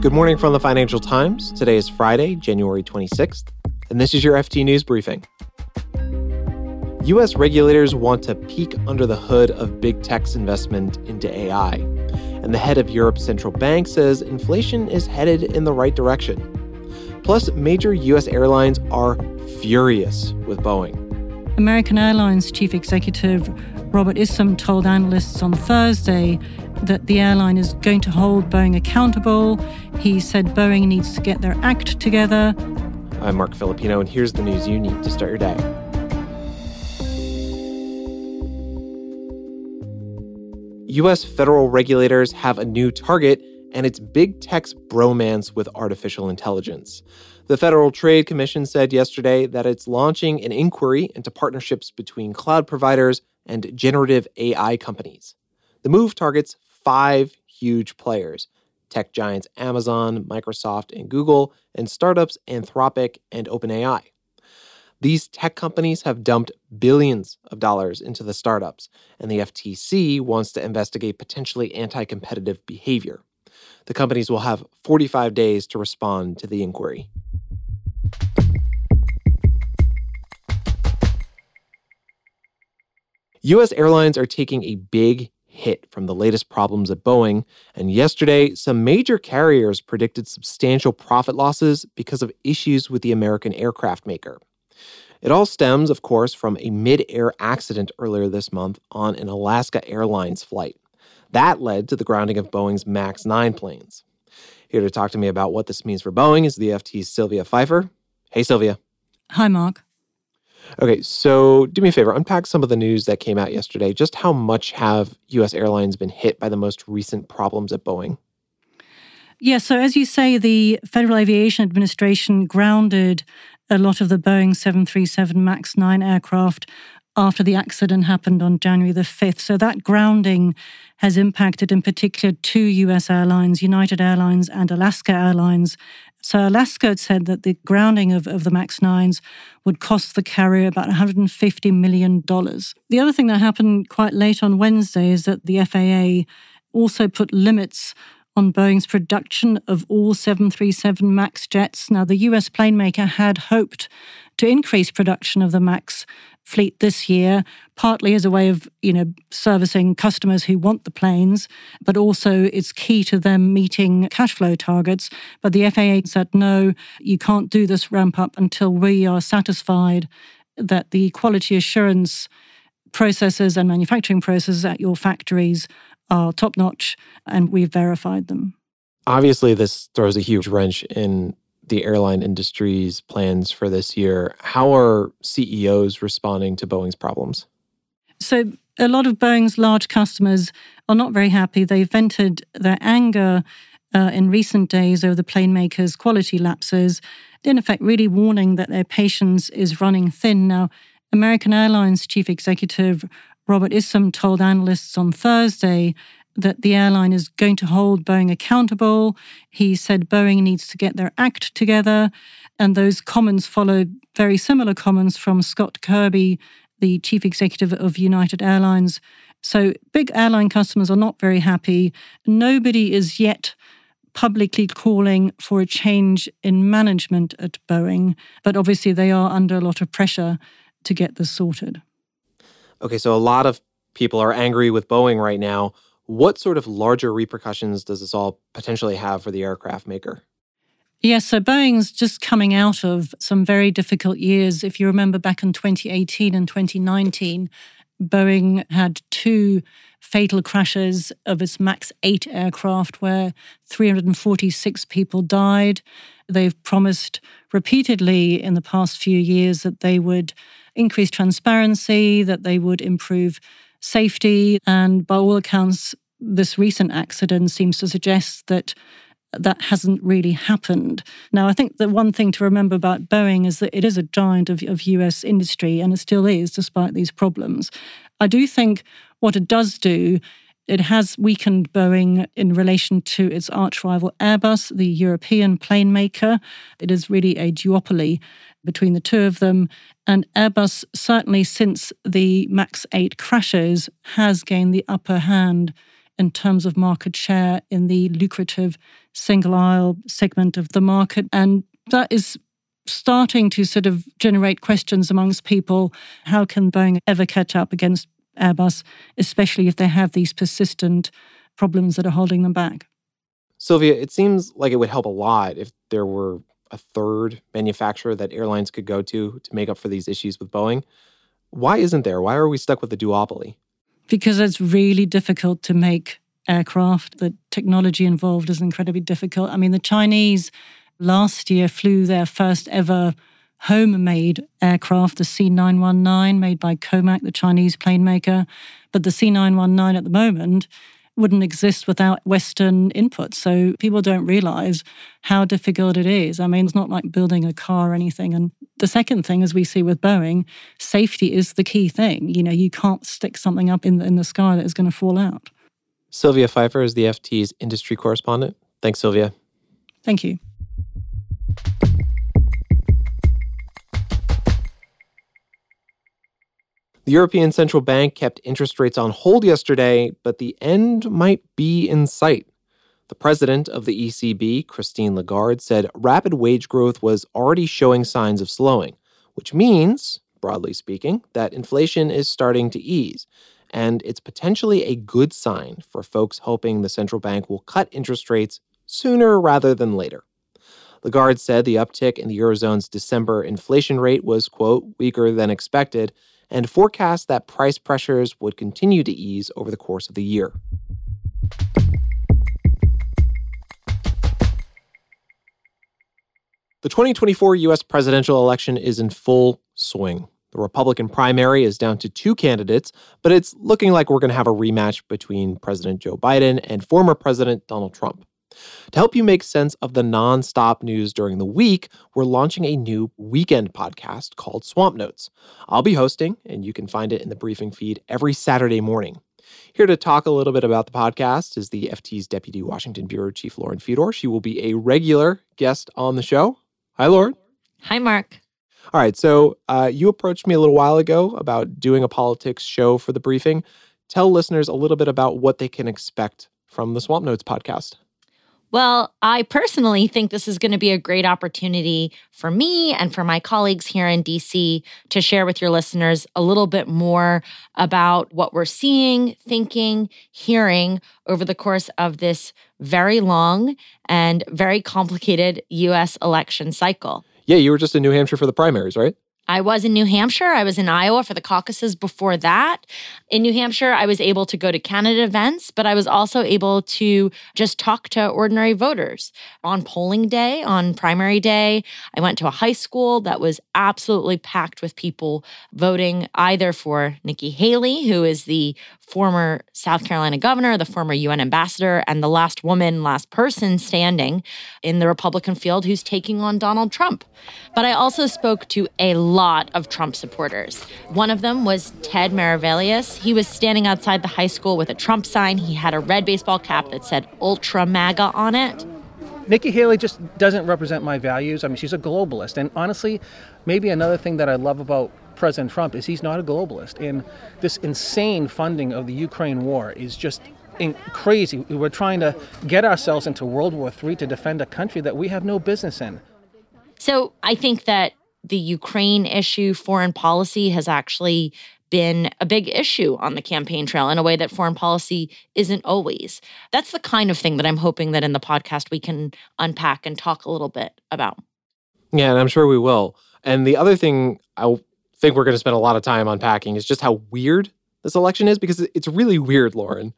Good morning from the Financial Times. Today is Friday, January 26th, and this is your FT News Briefing. U.S. regulators want to peek under the hood of big tech's investment into AI. And the head of Europe's central bank says inflation is headed in the right direction. Plus, major U.S. airlines are furious with Boeing. American Airlines chief executive Robert Isom told analysts on Thursday that the airline is going to hold Boeing accountable. He said Boeing needs to get their act together. I'm Marc Filippino, and here's the news you need to start your day. U.S. federal regulators have a new target, and it's big tech's bromance with artificial intelligence. The Federal Trade Commission said yesterday that it's launching an inquiry into partnerships between cloud providers and generative AI companies. The move targets five huge players tech giants Amazon, Microsoft, and Google, and startups Anthropic and OpenAI. These tech companies have dumped billions of dollars into the startups, and the FTC wants to investigate potentially anti competitive behavior. The companies will have 45 days to respond to the inquiry. U.S. airlines are taking a big hit from the latest problems at Boeing, and yesterday, some major carriers predicted substantial profit losses because of issues with the American aircraft maker. It all stems, of course, from a mid air accident earlier this month on an Alaska Airlines flight. That led to the grounding of Boeing's MAX 9 planes. Here to talk to me about what this means for Boeing is the FT's Sylvia Pfeiffer. Hey, Sylvia. Hi, Marc. Okay, so do me a favor, unpack some of the news that came out yesterday. Just how much have US airlines been hit by the most recent problems at Boeing? Yeah, so as you say, the Federal Aviation Administration grounded a lot of the Boeing 737 MAX 9 aircraft after the accident happened on January the 5th. So that grounding has impacted in particular two US airlines, United Airlines and Alaska Airlines, so Alaska had said that the grounding of, of the MAX 9s would cost the carrier about $150 million. The other thing that happened quite late on Wednesday is that the FAA also put limits on Boeing's production of all 737 MAX jets. Now, the US plane maker had hoped to increase production of the MAX fleet this year, partly as a way of, you know, servicing customers who want the planes, but also it's key to them meeting cash flow targets. But the FAA said, no, you can't do this ramp up until we are satisfied that the quality assurance processes and manufacturing processes at your factories are top notch and we've verified them. Obviously, this throws a huge wrench in the airline industry's plans for this year. How are CEOs responding to Boeing's problems? So, a lot of Boeing's large customers are not very happy. They vented their anger uh, in recent days over the plane maker's quality lapses, in effect, really warning that their patience is running thin. Now, American Airlines chief executive Robert Isom told analysts on Thursday that the airline is going to hold Boeing accountable. He said Boeing needs to get their act together. And those comments followed very similar comments from Scott Kirby, the chief executive of United Airlines. So big airline customers are not very happy. Nobody is yet publicly calling for a change in management at Boeing, but obviously they are under a lot of pressure to get this sorted. Okay, so a lot of people are angry with Boeing right now. What sort of larger repercussions does this all potentially have for the aircraft maker? Yes, so Boeing's just coming out of some very difficult years. If you remember back in 2018 and 2019, Boeing had two fatal crashes of its MAX 8 aircraft where 346 people died. They've promised repeatedly in the past few years that they would increase transparency, that they would improve safety. And by all accounts, this recent accident seems to suggest that that hasn't really happened. Now, I think the one thing to remember about Boeing is that it is a giant of, of US industry, and it still is, despite these problems. I do think what it does do, it has weakened Boeing in relation to its arch rival Airbus, the European plane maker. It is really a duopoly between the two of them. And Airbus, certainly since the MAX 8 crashes, has gained the upper hand in terms of market share in the lucrative single aisle segment of the market. And that is starting to sort of generate questions amongst people. How can Boeing ever catch up against Airbus, especially if they have these persistent problems that are holding them back? Sylvia, it seems like it would help a lot if there were a third manufacturer that airlines could go to to make up for these issues with Boeing. Why isn't there? Why are we stuck with the duopoly? Because it's really difficult to make aircraft. The technology involved is incredibly difficult. I mean, the Chinese last year flew their first ever home-made aircraft, the C919, made by Comac, the Chinese plane maker. But the C919 at the moment wouldn't exist without Western input. So people don't realize how difficult it is. I mean, it's not like building a car or anything. And the second thing, as we see with Boeing, safety is the key thing. You know, you can't stick something up in the, in the sky that is going to fall out. Sylvia Pfeiffer is the FT's industry correspondent. Thanks, Sylvia. Thank you. The European Central Bank kept interest rates on hold yesterday, but the end might be in sight. The president of the ECB, Christine Lagarde, said rapid wage growth was already showing signs of slowing, which means, broadly speaking, that inflation is starting to ease. And it's potentially a good sign for folks hoping the central bank will cut interest rates sooner rather than later. Lagarde said the uptick in the Eurozone's December inflation rate was, quote, weaker than expected, and forecast that price pressures would continue to ease over the course of the year. The 2024 US presidential election is in full swing. The Republican primary is down to two candidates, but it's looking like we're going to have a rematch between President Joe Biden and former President Donald Trump. To help you make sense of the nonstop news during the week, we're launching a new weekend podcast called Swamp Notes. I'll be hosting, and you can find it in the briefing feed every Saturday morning. Here to talk a little bit about the podcast is the FT's Deputy Washington Bureau Chief Lauren Fedor. She will be a regular guest on the show. Hi, Lauren. Hi, Marc. All right. So uh, you approached me a little while ago about doing a politics show for the briefing. Tell listeners a little bit about what they can expect from the Swamp Notes podcast. Well, I personally think this is going to be a great opportunity for me and for my colleagues here in DC to share with your listeners a little bit more about what we're seeing, thinking, hearing over the course of this very long and very complicated US election cycle. Yeah, you were just in New Hampshire for the primaries, right? I was in New Hampshire. I was in Iowa for the caucuses before that. In New Hampshire, I was able to go to candidate events, but I was also able to just talk to ordinary voters. On polling day, on primary day, I went to a high school that was absolutely packed with people voting either for Nikki Haley, who is the former South Carolina governor, the former UN ambassador, and the last woman, last person standing in the Republican field who's taking on Donald Trump. But I also spoke to a lot of Trump supporters. One of them was Ted Maravelius. He was standing outside the high school with a Trump sign. He had a red baseball cap that said Ultra MAGA on it. Nikki Haley just doesn't represent my values. I mean, she's a globalist. And honestly, maybe another thing that I love about President Trump is he's not a globalist. And this insane funding of the Ukraine war is just crazy. We're trying to get ourselves into World War III to defend a country that we have no business in. So I think that the Ukraine issue, foreign policy has actually been a big issue on the campaign trail in a way that foreign policy isn't always. That's the kind of thing that I'm hoping that in the podcast we can unpack and talk a little bit about. Yeah, and I'm sure we will. And the other thing I think we're going to spend a lot of time unpacking is just how weird this election is because it's really weird, Lauren.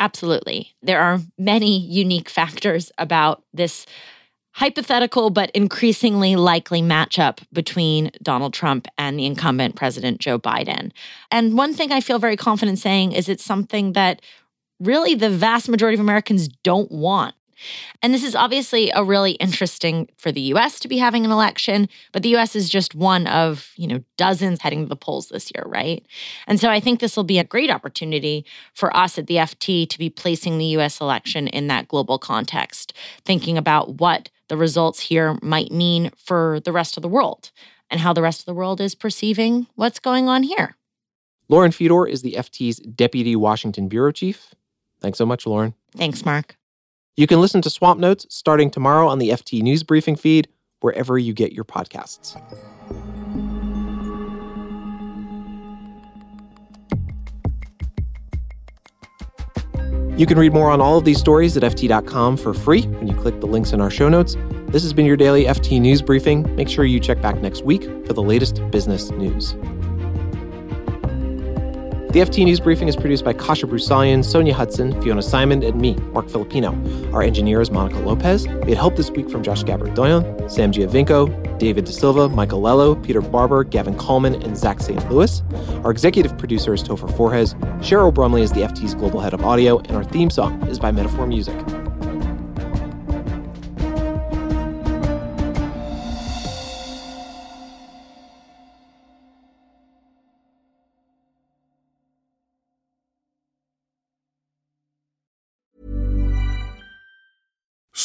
Absolutely. There are many unique factors about this hypothetical but increasingly likely matchup between Donald Trump and the incumbent President Joe Biden. And one thing I feel very confident saying is it's something that really the vast majority of Americans don't want. And this is obviously a really interesting for the US to be having an election, but the US is just one of, you know, dozens heading to the polls this year, right? And so I think this will be a great opportunity for us at the FT to be placing the US election in that global context, thinking about what the results here might mean for the rest of the world and how the rest of the world is perceiving what's going on here. Lauren Fedor is the FT's Deputy Washington Bureau Chief. Thanks so much, Lauren. Thanks, Marc. You can listen to Swamp Notes starting tomorrow on the FT News Briefing feed, wherever you get your podcasts. You can read more on all of these stories at FT.com for free when you click the links in our show notes. This has been your daily FT News Briefing. Make sure you check back next week for the latest business news. The FT News Briefing is produced by Kasia Broussalian, Sonja Hutson, Fiona Symon, and me, Marc Filippino. Our engineer is Monica Lopez. We had help this week from Josh Gabert-Doyon, Sam Giovinco, David da Silva, Michael Lello, Peter Barber, Gavin Kallmann, and Zach St. Louis. Our executive producer is Topher Forhecz. Cheryl Brumley is the FT's global head of audio, and our theme song is by Metaphor Music.